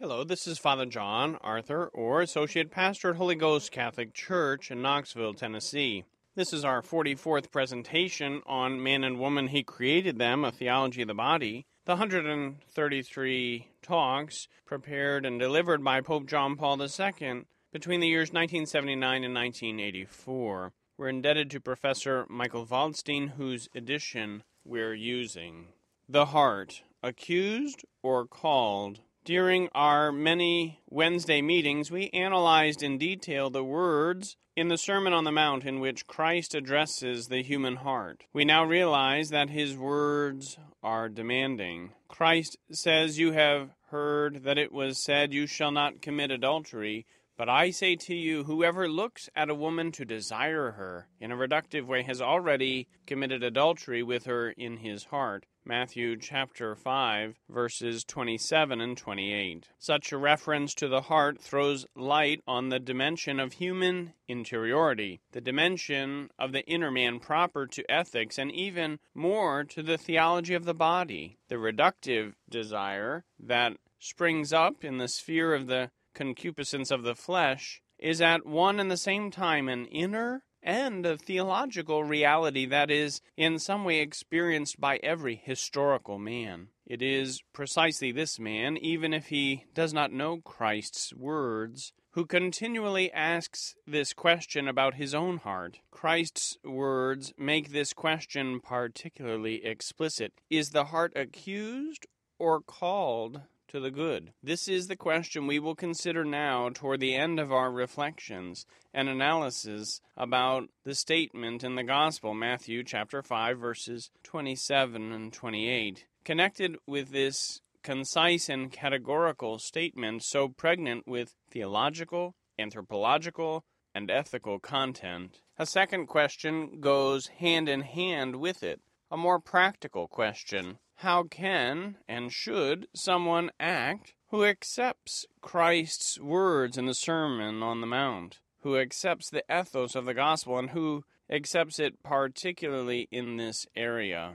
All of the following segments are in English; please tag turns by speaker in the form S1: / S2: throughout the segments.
S1: Hello, this is Father John Arthur, or Associate Pastor at Holy Ghost Catholic Church in Knoxville, Tennessee. This is our 44th presentation on Man and Woman He Created Them, a Theology of the Body. The 133 talks prepared and delivered by Pope John Paul II between the years 1979 and 1984. We're indebted to Professor Michael Waldstein, whose edition we're using. The Heart, Accused or Called during our many Wednesday meetings, we analyzed in detail the words in the Sermon on the Mount in which Christ addresses the human heart. We now realize that his words are demanding. Christ says, You have heard that it was said, You shall not commit adultery. But I say to you, whoever looks at a woman to desire her in a reductive way has already committed adultery with her in his heart. Matthew chapter 5, verses 27 and 28. Such a reference to the heart throws light on the dimension of human interiority, the dimension of the inner man proper to ethics, and even more to the theology of the body. The reductive desire that springs up in the sphere of the concupiscence of the flesh is at one and the same time an inner and a theological reality that is in some way experienced by every historical man. It is precisely this man, even if he does not know Christ's words, who continually asks this question about his own heart. Christ's words make this question particularly explicit Is the heart accused or called to the good? This is the question we will consider now toward the end of our reflections and analysis about the statement in the Gospel, Matthew chapter 5, verses 27 and 28. Connected with this concise and categorical statement, so pregnant with theological, anthropological, and ethical content, a second question goes hand in hand with it, a more practical question how can and should someone act who accepts Christ's words in the Sermon on the Mount, who accepts the ethos of the gospel, and who accepts it particularly in this area?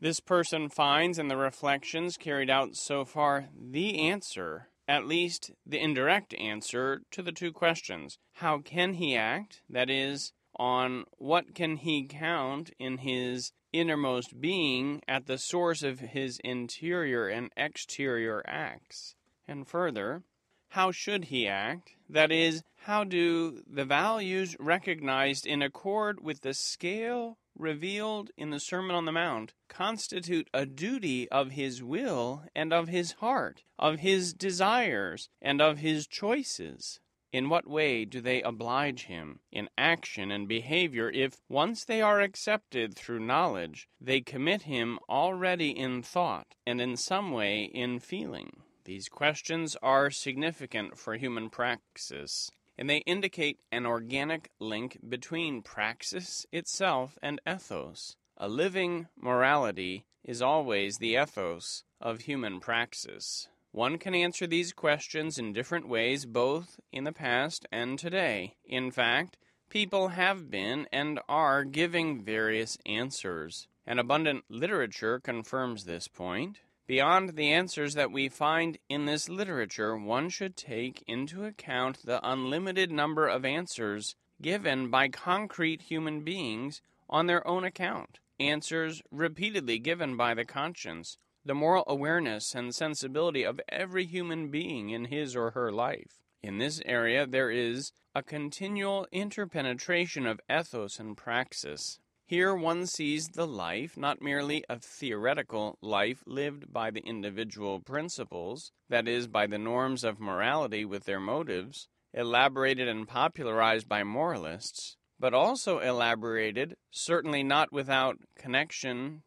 S1: This person finds in the reflections carried out so far the answer, at least the indirect answer, to the two questions. How can he act? That is, on what can he count in his innermost being at the source of his interior and exterior acts. And further, how should he act? That is, how do the values recognized in accord with the scale revealed in the Sermon on the Mount constitute a duty of his will and of his heart, of his desires and of his choices? In what way do they oblige him in action and behavior if, once they are accepted through knowledge, they commit him already in thought and in some way in feeling? These questions are significant for human praxis, and they indicate an organic link between praxis itself and ethos. A living morality is always the ethos of human praxis. One can answer these questions in different ways, both in the past and today. In fact, people have been and are giving various answers. An abundant literature confirms this point. Beyond the answers that we find in this literature, one should take into account the unlimited number of answers given by concrete human beings on their own account, answers repeatedly given by the conscience the moral awareness and sensibility of every human being in his or her life. In this area, there is a continual interpenetration of ethos and praxis. Here one sees the life, not merely a theoretical life lived by the individual principles, that is, by the norms of morality with their motives, elaborated and popularized by moralists, but also elaborated, certainly not without connection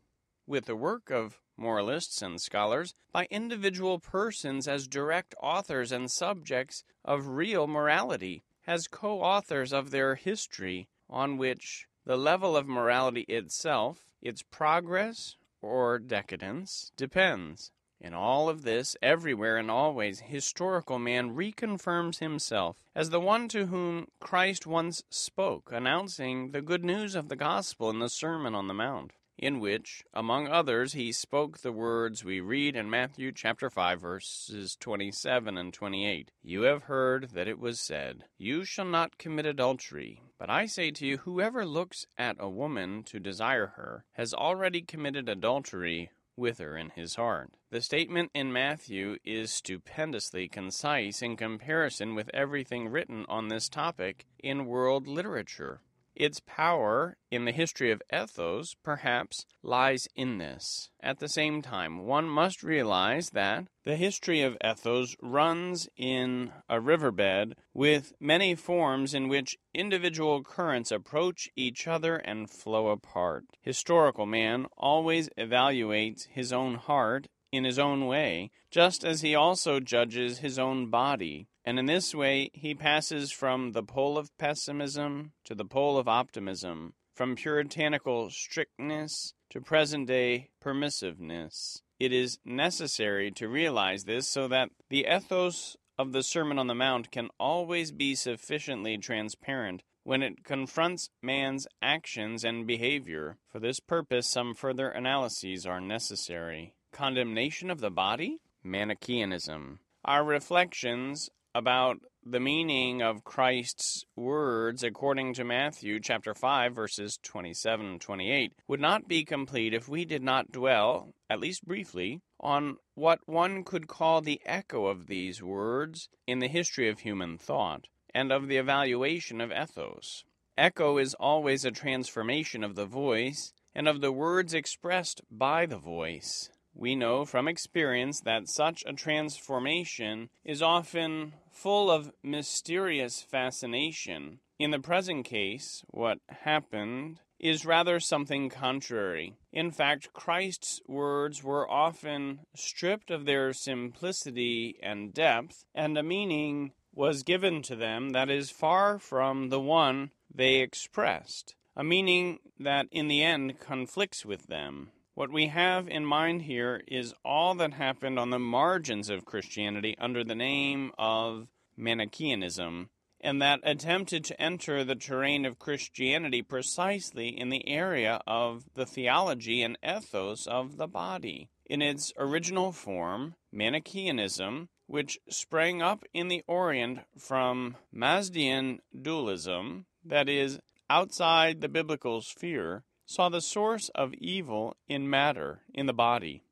S1: with the work of moralists and scholars, by individual persons as direct authors and subjects of real morality, as co authors of their history, on which the level of morality itself, its progress or decadence, depends. In all of this, everywhere and always, historical man reconfirms himself as the one to whom Christ once spoke, announcing the good news of the gospel in the Sermon on the Mount. In which, among others, he spoke the words we read in Matthew chapter 5 verses 27 and 28. You have heard that it was said, You shall not commit adultery. But I say to you, whoever looks at a woman to desire her has already committed adultery with her in his heart. The statement in Matthew is stupendously concise in comparison with everything written on this topic in world literature. Its power in the history of ethos, perhaps, lies in this. At the same time, one must realize that the history of ethos runs in a riverbed with many forms in which individual currents approach each other and flow apart. Historical man always evaluates his own heart in his own way, just as he also judges his own body. And in this way, he passes from the pole of pessimism to the pole of optimism, from puritanical strictness to present day permissiveness. It is necessary to realize this so that the ethos of the Sermon on the Mount can always be sufficiently transparent when it confronts man's actions and behavior. For this purpose, some further analyses are necessary. Condemnation of the body? Manichaeanism. Our reflections about the meaning of Christ's words according to Matthew chapter 5 verses 27 and 28 would not be complete if we did not dwell at least briefly on what one could call the echo of these words in the history of human thought and of the evaluation of ethos. Echo is always a transformation of the voice and of the words expressed by the voice. We know from experience that such a transformation is often full of mysterious fascination. In the present case, what happened is rather something contrary. In fact, Christ's words were often stripped of their simplicity and depth, and a meaning was given to them that is far from the one they expressed, a meaning that in the end conflicts with them. What we have in mind here is all that happened on the margins of Christianity under the name of Manichaeanism, and that attempted to enter the terrain of Christianity precisely in the area of the theology and ethos of the body. In its original form, Manichaeanism, which sprang up in the Orient from Mazdean dualism, that is, outside the biblical sphere, saw the source of evil in matter, in the body,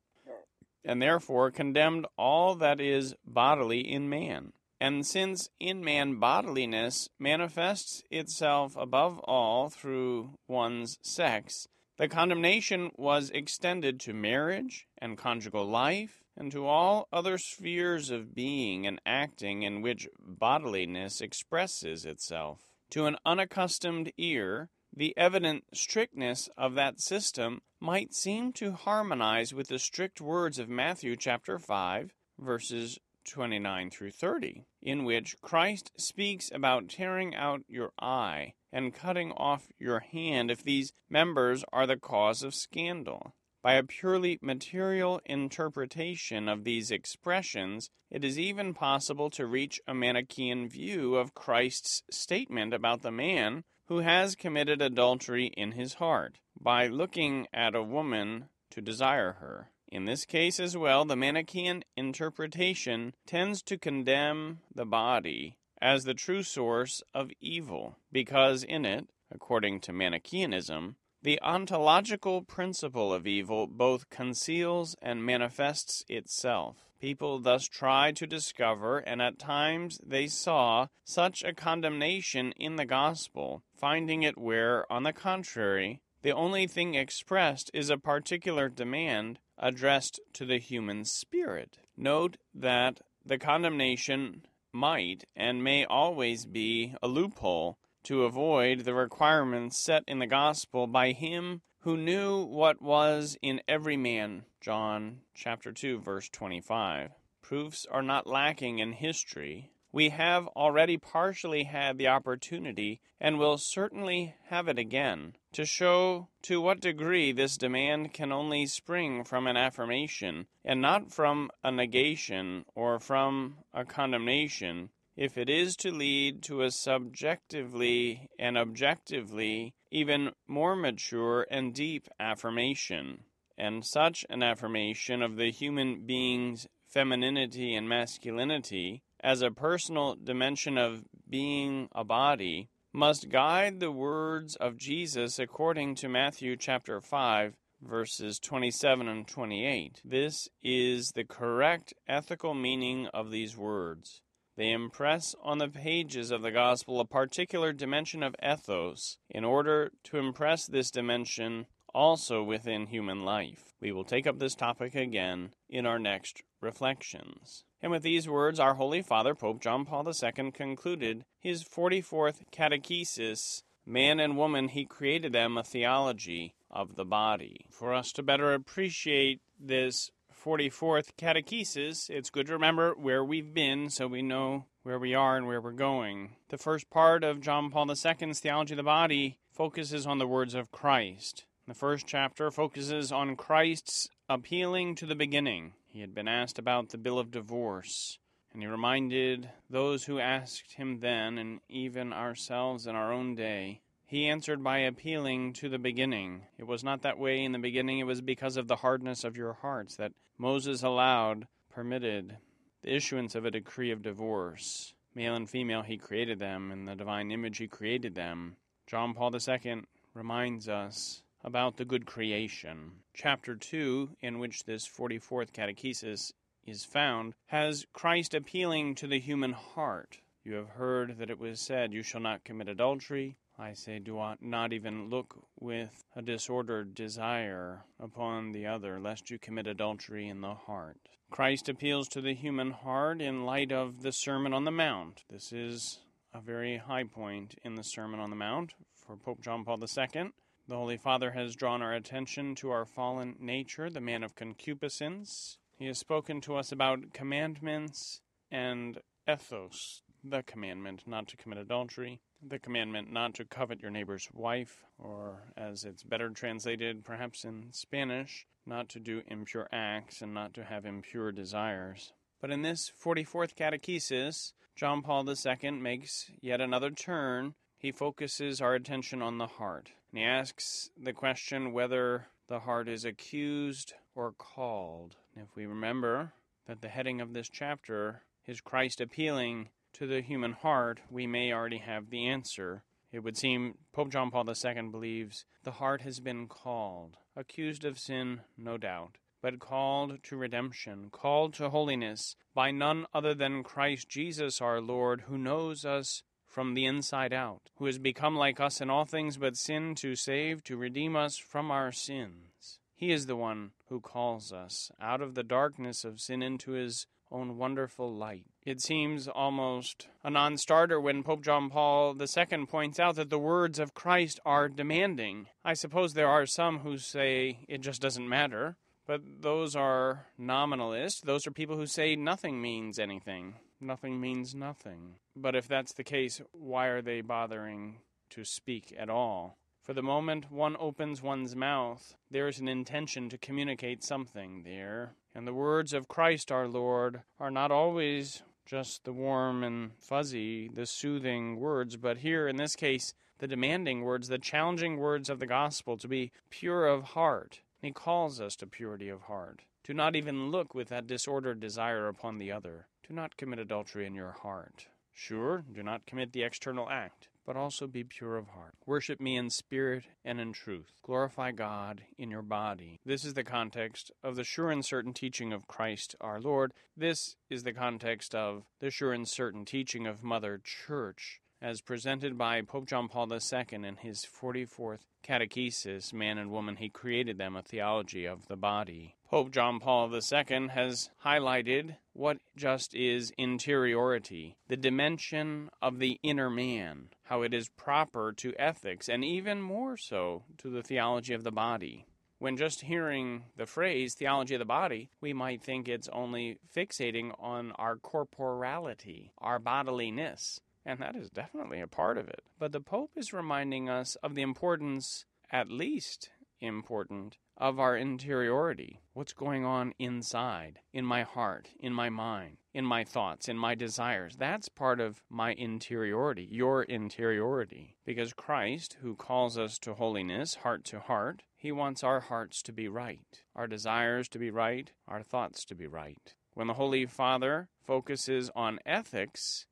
S1: and therefore condemned all that is bodily in man. And since in man bodiliness manifests itself above all through one's sex, the condemnation was extended to marriage and conjugal life and to all other spheres of being and acting in which bodiliness expresses itself. To an unaccustomed ear, the evident strictness of that system might seem to harmonize with the strict words of Matthew chapter 5, verses 29 through 30, in which Christ speaks about tearing out your eye and cutting off your hand if these members are the cause of scandal. By a purely material interpretation of these expressions, it is even possible to reach a Manichaean view of Christ's statement about the man who has committed adultery in his heart by looking at a woman to desire her. In this case as well, the Manichaean interpretation tends to condemn the body as the true source of evil, because in it, according to Manichaeanism, the ontological principle of evil both conceals and manifests itself. People thus tried to discover, and at times they saw, such a condemnation in the gospel, finding it where, on the contrary, the only thing expressed is a particular demand addressed to the human spirit. Note that the condemnation might and may always be a loophole to avoid the requirements set in the gospel by him who knew what was in every man. John chapter 2 verse 25. Proofs are not lacking in history. We have already partially had the opportunity, and will certainly have it again, to show to what degree this demand can only spring from an affirmation, and not from a negation or from a condemnation, if it is to lead to a subjectively and objectively even more mature and deep affirmation. And such an affirmation of the human being's femininity and masculinity as a personal dimension of being a body must guide the words of Jesus according to Matthew chapter 5 verses 27 and 28. This is the correct ethical meaning of these words. They impress on the pages of the gospel a particular dimension of ethos in order to impress this dimension also within human life. We will take up this topic again in our next reflections. And with these words, our Holy Father, Pope John Paul II, concluded his 44th catechesis Man and woman, he created them a theology of the body. For us to better appreciate this 44th catechesis, it's good to remember where we've been so we know where we are and where we're going. The first part of John Paul II's Theology of the Body focuses on the words of Christ. The first chapter focuses on Christ's appealing to the beginning. He had been asked about the bill of divorce, and he reminded those who asked him then, and even ourselves in our own day, he answered by appealing to the beginning. It was not that way in the beginning, it was because of the hardness of your hearts that Moses allowed, permitted, the issuance of a decree of divorce. Male and female, he created them. In the divine image, he created them. John Paul II reminds us about the good creation. Chapter 2, in which this 44th catechesis is found, has Christ appealing to the human heart. You have heard that it was said, You shall not commit adultery. I say, do not even look with a disordered desire upon the other, lest you commit adultery in the heart. Christ appeals to the human heart in light of the Sermon on the Mount. This is a very high point in the Sermon on the Mount for Pope John Paul II. The Holy Father has drawn our attention to our fallen nature, the man of concupiscence. He has spoken to us about commandments and ethos, the commandment not to commit adultery, the commandment not to covet your neighbor's wife, or as it's better translated perhaps in Spanish, not to do impure acts and not to have impure desires. But in this 44th catechesis, John Paul II makes yet another turn. He focuses our attention on the heart. And he asks the question whether the heart is accused or called. And if we remember that the heading of this chapter is Christ appealing to the human heart, we may already have the answer. It would seem Pope John Paul II believes the heart has been called, accused of sin, no doubt, but called to redemption, called to holiness by none other than Christ Jesus our Lord, who knows us from the inside out, who has become like us in all things but sin to save, to redeem us from our sins. He is the one who calls us out of the darkness of sin into his own wonderful light. It seems almost a non starter when Pope John Paul II points out that the words of Christ are demanding. I suppose there are some who say it just doesn't matter, but those are nominalists. Those are people who say nothing means anything. Nothing means nothing. But if that's the case, why are they bothering to speak at all? For the moment one opens one's mouth, there is an intention to communicate something there. And the words of Christ our Lord are not always just the warm and fuzzy, the soothing words, but here in this case, the demanding words, the challenging words of the gospel to be pure of heart. He calls us to purity of heart, Do not even look with that disordered desire upon the other. Do not commit adultery in your heart. Sure, do not commit the external act but also be pure of heart. Worship me in spirit and in truth. Glorify God in your body. This is the context of the sure and certain teaching of Christ our Lord. This is the context of the sure and certain teaching of Mother Church as presented by Pope John Paul II in his 44th Catechesis, Man and Woman, He Created Them, a Theology of the Body. Pope John Paul II has highlighted what just is interiority, the dimension of the inner man, how it is proper to ethics, and even more so to the theology of the body. When just hearing the phrase theology of the body, we might think it's only fixating on our corporality, our bodiliness. And that is definitely a part of it. But the Pope is reminding us of the importance, at least important, of our interiority. What's going on inside, in my heart, in my mind, in my thoughts, in my desires? That's part of my interiority, your interiority. Because Christ, who calls us to holiness, heart to heart, he wants our hearts to be right, our desires to be right, our thoughts to be right. When the Holy Father focuses on ethics,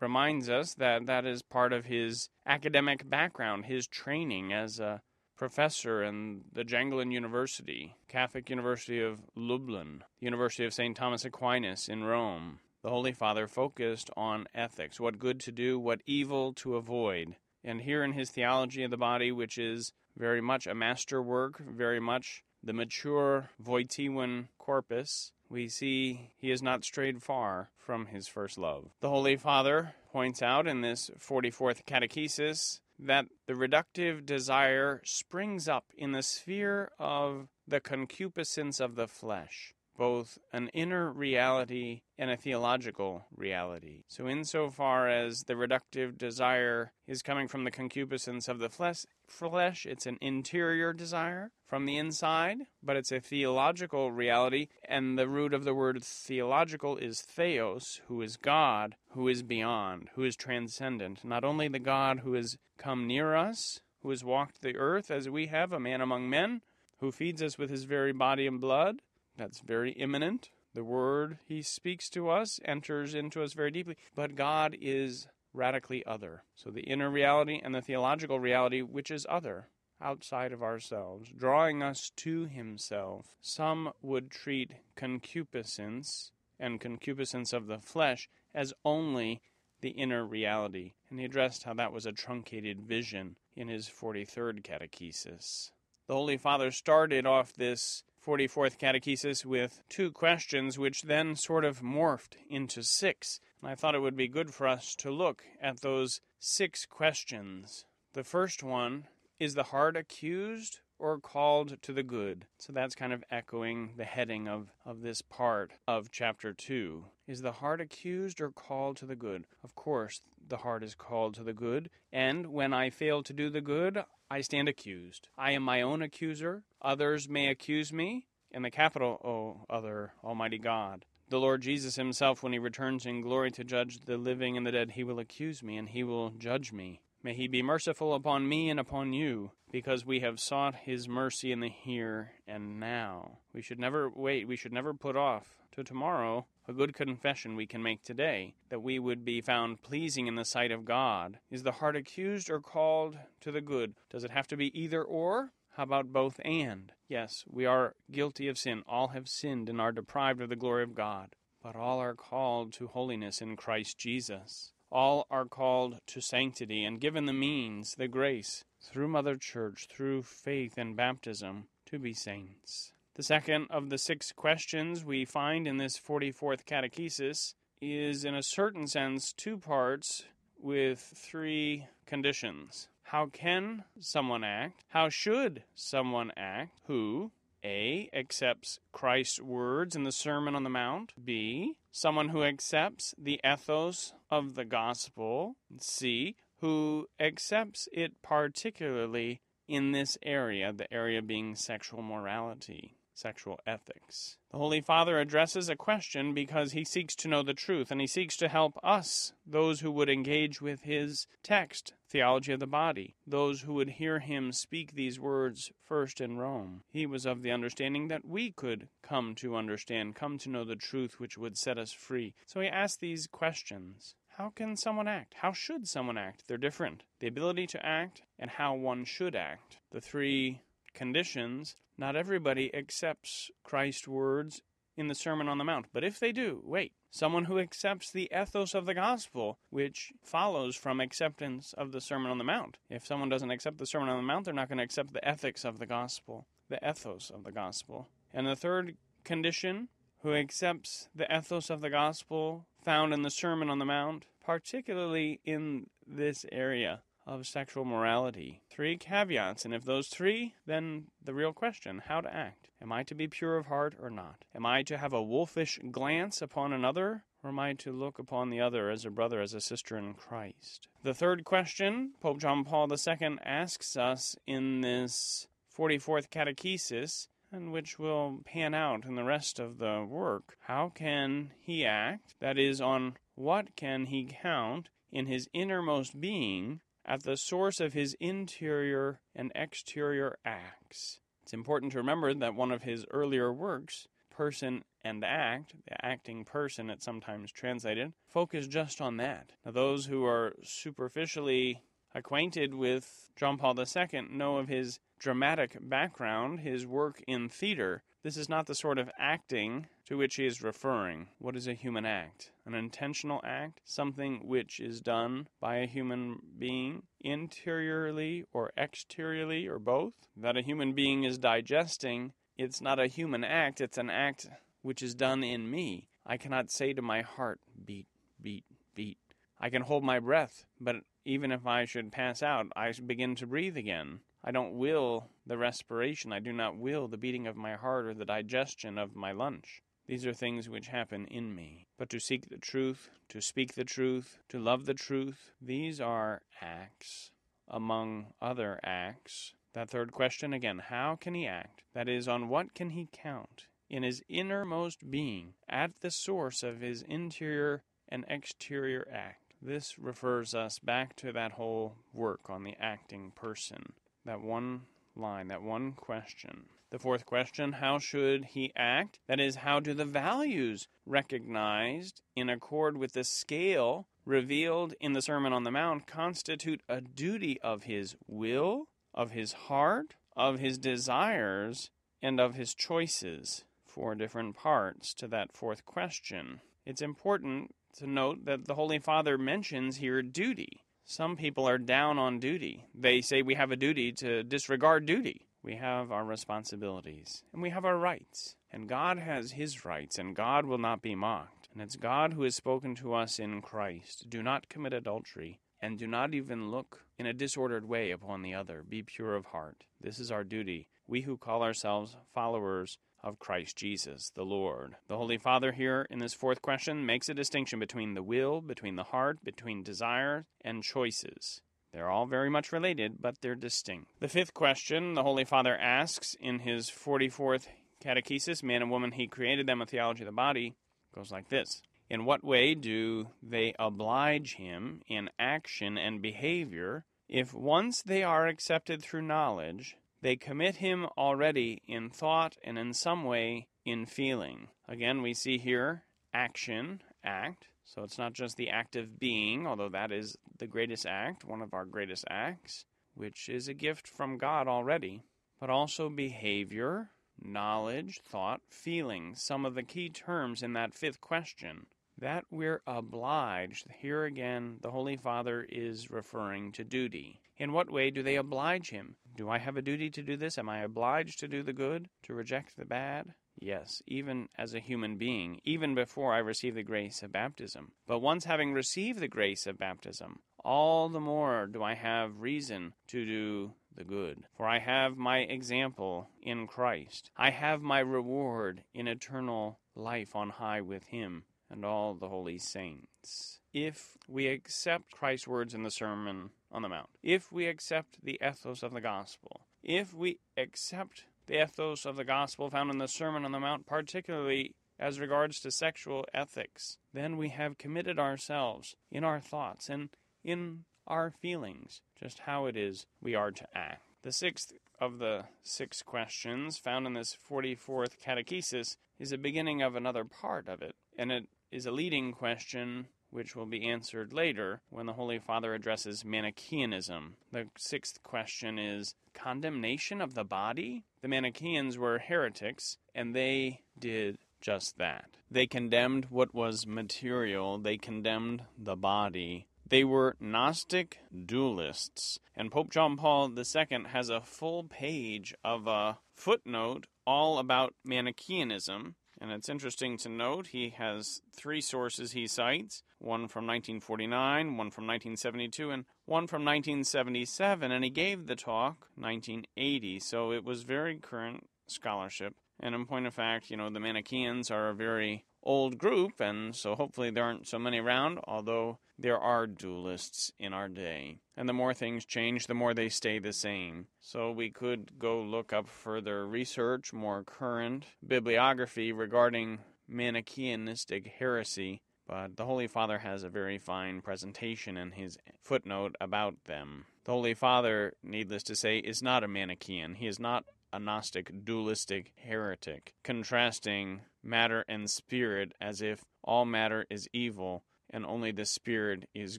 S1: reminds us that that is part of his academic background, his training as a professor in the Jagellon University, Catholic University of Lublin, University of St. Thomas Aquinas in Rome. The Holy Father focused on ethics, what good to do, what evil to avoid. And here in his Theology of the Body, which is very much a masterwork, very much the mature Wojtyłan corpus, we see he has not strayed far from his first love. The Holy Father points out in this 44th catechesis that the reductive desire springs up in the sphere of the concupiscence of the flesh, both an inner reality and a theological reality. So, insofar as the reductive desire is coming from the concupiscence of the flesh, flesh, it's an interior desire from the inside, but it's a theological reality. And the root of the word theological is theos, who is God, who is beyond, who is transcendent. Not only the God who has come near us, who has walked the earth as we have, a man among men, who feeds us with his very body and blood. That's very immanent. The word he speaks to us enters into us very deeply. But God is radically other. So the inner reality and the theological reality, which is other, outside of ourselves, drawing us to himself. Some would treat concupiscence and concupiscence of the flesh as only the inner reality, and he addressed how that was a truncated vision in his 43rd catechesis. The Holy Father started off this 44th catechesis with two questions, which then sort of morphed into six. And I thought it would be good for us to look at those six questions. The first one is the heart accused or called to the good? So that's kind of echoing the heading of, of this part of chapter 2. Is the heart accused or called to the good? Of course, the heart is called to the good, and when I fail to do the good, I stand accused. I am my own accuser. Others may accuse me, in the capital, O other Almighty God. The Lord Jesus Himself, when He returns in glory to judge the living and the dead, He will accuse me and He will judge me. May He be merciful upon me and upon you, because we have sought His mercy in the here and now. We should never wait, we should never put off to tomorrow a good confession we can make today, that we would be found pleasing in the sight of God. Is the heart accused or called to the good? Does it have to be either or? How about both and? Yes, we are guilty of sin. All have sinned and are deprived of the glory of God. But all are called to holiness in Christ Jesus. All are called to sanctity and given the means, the grace, through Mother Church, through faith and baptism, to be saints. The second of the six questions we find in this 44th catechesis is, in a certain sense, two parts with three conditions. How can someone act? How should someone act? Who, A, accepts Christ's words in the Sermon on the Mount. B, someone who accepts the ethos of the gospel. C, who accepts it particularly in this area, the area being sexual morality sexual ethics. The Holy Father addresses a question because he seeks to know the truth and he seeks to help us, those who would engage with his text, Theology of the Body, those who would hear him speak these words first in Rome. He was of the understanding that we could come to understand, come to know the truth which would set us free. So he asked these questions. How can someone act? How should someone act? They're different. The ability to act and how one should act. The three conditions, not everybody accepts Christ's words in the Sermon on the Mount. But if they do, wait. Someone who accepts the ethos of the gospel, which follows from acceptance of the Sermon on the Mount. If someone doesn't accept the Sermon on the Mount, they're not going to accept the ethics of the gospel, the ethos of the gospel. And the third condition, who accepts the ethos of the gospel found in the Sermon on the Mount, particularly in this area of sexual morality. Three caveats, and if those three, then the real question how to act. Am I to be pure of heart or not? Am I to have a wolfish glance upon another, or am I to look upon the other as a brother, as a sister in Christ? The third question Pope John Paul II asks us in this 44th Catechesis, and which will pan out in the rest of the work. How can he act? That is, on what can he count in his innermost being at the source of his interior and exterior acts? It's important to remember that one of his earlier works, Person and Act, the acting person, it's sometimes translated, focus just on that. Now, those who are superficially acquainted with John Paul II know of his dramatic background, his work in theater. This is not the sort of acting to which he is referring. What is a human act? An intentional act? Something which is done by a human being interiorly or exteriorly or both? That a human being is digesting, it's not a human act, it's an act which is done in me. I cannot say to my heart, beat, beat, beat. I can hold my breath, but even if I should pass out, I begin to breathe again. I don't will the respiration. I do not will the beating of my heart or the digestion of my lunch. These are things which happen in me. But to seek the truth, to speak the truth, to love the truth, these are acts among other acts. That third question again how can he act? That is, on what can he count? In his innermost being, at the source of his interior and exterior act. This refers us back to that whole work on the acting person that one line, that one question. The fourth question, how should he act? That is, how do the values recognized in accord with the scale revealed in the Sermon on the Mount constitute a duty of his will, of his heart, of his desires, and of his choices? Four different parts to that fourth question. It's important to note that the Holy Father mentions here duty. Some people are down on duty. They say we have a duty to disregard duty. We have our responsibilities and we have our rights. And God has his rights, and God will not be mocked. And it's God who has spoken to us in Christ do not commit adultery, and do not even look in a disordered way upon the other. Be pure of heart. This is our duty. We who call ourselves followers of Christ Jesus, the Lord. The Holy Father here in this fourth question makes a distinction between the will, between the heart, between desire and choices. They're all very much related, but they're distinct. The fifth question the Holy Father asks in his 44th Catechesis, Man and Woman He Created Them, a Theology of the Body, goes like this In what way do they oblige him in action and behavior if once they are accepted through knowledge, they commit him already in thought and in some way in feeling. Again, we see here action, act. So it's not just the act of being, although that is the greatest act, one of our greatest acts, which is a gift from God already, but also behavior, knowledge, thought, feeling, some of the key terms in that fifth question. That we're obliged. Here again, the Holy Father is referring to duty. In what way do they oblige him? Do I have a duty to do this? Am I obliged to do the good, to reject the bad? Yes, even as a human being, even before I receive the grace of baptism. But once having received the grace of baptism, all the more do I have reason to do the good. For I have my example in Christ. I have my reward in eternal life on high with Him and all the holy saints. If we accept Christ's words in the Sermon on the Mount, if we accept the ethos of the gospel, if we accept the ethos of the gospel found in the Sermon on the Mount, particularly as regards to sexual ethics, then we have committed ourselves in our thoughts and in our feelings just how it is we are to act. The sixth of the six questions found in this 44th catechesis is a beginning of another part of it, and it is a leading question which will be answered later when the Holy Father addresses Manichaeanism. The sixth question is condemnation of the body? The Manichaeans were heretics, and they did just that. They condemned what was material, they condemned the body. They were Gnostic dualists, and Pope John Paul II has a full page of a footnote all about Manichaeanism and it's interesting to note he has three sources he cites one from 1949, one from 1972, and one from 1977. And he gave the talk 1980, so it was very current scholarship. And in point of fact, you know, the Manichaeans are a very old group, and so hopefully there aren't so many around, although there are dualists in our day. And the more things change, the more they stay the same. So we could go look up further research, more current bibliography regarding Manichaeanistic heresy, but the Holy Father has a very fine presentation in his footnote about them. The Holy Father, needless to say, is not a Manichaean. He is not a Gnostic, dualistic heretic, contrasting matter and spirit as if all matter is evil and only the spirit is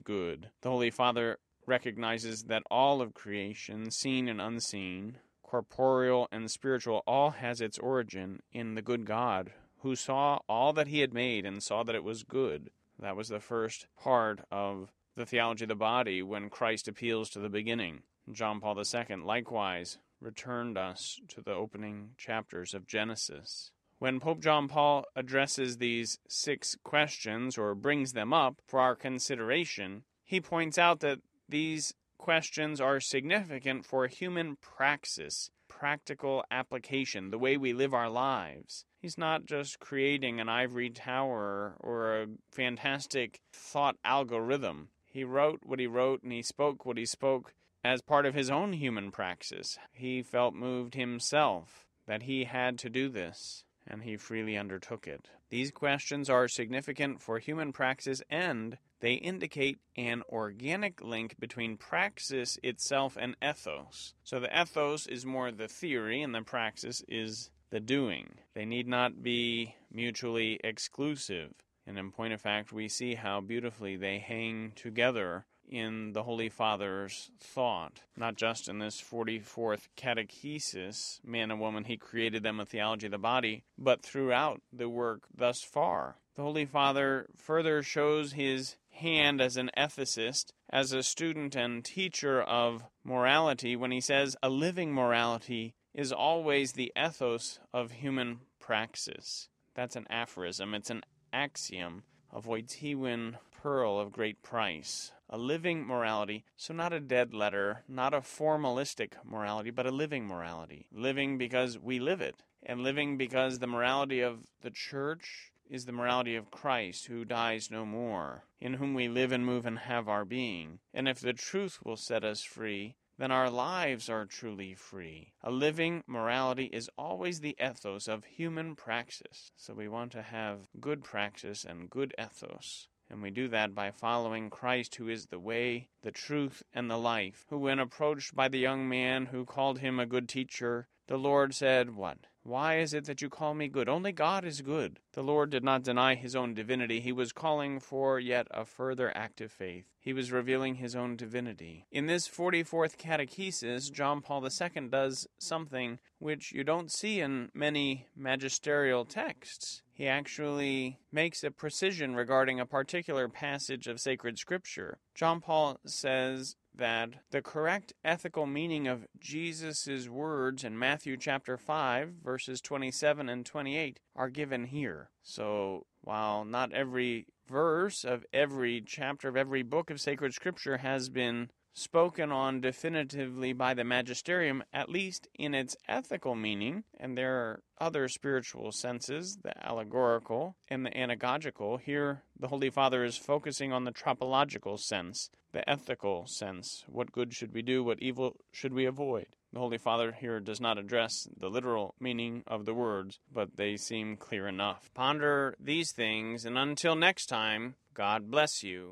S1: good. The Holy Father recognizes that all of creation, seen and unseen, corporeal and spiritual, all has its origin in the good God who saw all that he had made and saw that it was good. That was the first part of the theology of the body when Christ appeals to the beginning. John Paul II likewise returned us to the opening chapters of Genesis. When Pope John Paul addresses these six questions or brings them up for our consideration, he points out that these questions are significant for human praxis, practical application, the way we live our lives. He's not just creating an ivory tower or a fantastic thought algorithm. He wrote what he wrote and he spoke what he spoke as part of his own human praxis. He felt moved himself that he had to do this, and he freely undertook it. These questions are significant for human praxis and they indicate an organic link between praxis itself and ethos. So the ethos is more the theory, and the praxis is the doing. They need not be mutually exclusive. And in point of fact, we see how beautifully they hang together in the Holy Father's thought, not just in this 44th catechesis, man and woman, he created them a theology of the body, but throughout the work thus far. The Holy Father further shows his hand as an ethicist, as a student and teacher of morality, when he says a living morality is always the ethos of human praxis. That's an aphorism, it's an axiom of Wojtyłin pearl of great price a living morality. So, not a dead letter, not a formalistic morality, but a living morality. Living because we live it, and living because the morality of the church is the morality of Christ, who dies no more, in whom we live and move and have our being. And if the truth will set us free, then our lives are truly free. A living morality is always the ethos of human praxis. So we want to have good praxis and good ethos. And we do that by following Christ, who is the way, the truth, and the life, who, when approached by the young man who called him a good teacher, the Lord said, What? Why is it that you call me good? Only God is good. The Lord did not deny his own divinity. He was calling for yet a further act of faith. He was revealing his own divinity. In this 44th catechesis, John Paul II does something which you don't see in many magisterial texts. He actually makes a precision regarding a particular passage of sacred scripture. John Paul says that the correct ethical meaning of Jesus' words in Matthew chapter 5, verses 27 and 28, are given here. So, while not every verse of every chapter of every book of sacred scripture has been spoken on definitively by the magisterium, at least in its ethical meaning, and there are other spiritual senses, the allegorical and the anagogical. Here, the Holy Father is focusing on the tropological sense, the ethical sense. What good should we do? What evil should we avoid? The Holy Father here does not address the literal meaning of the words, but they seem clear enough. Ponder these things, and until next time, God bless you.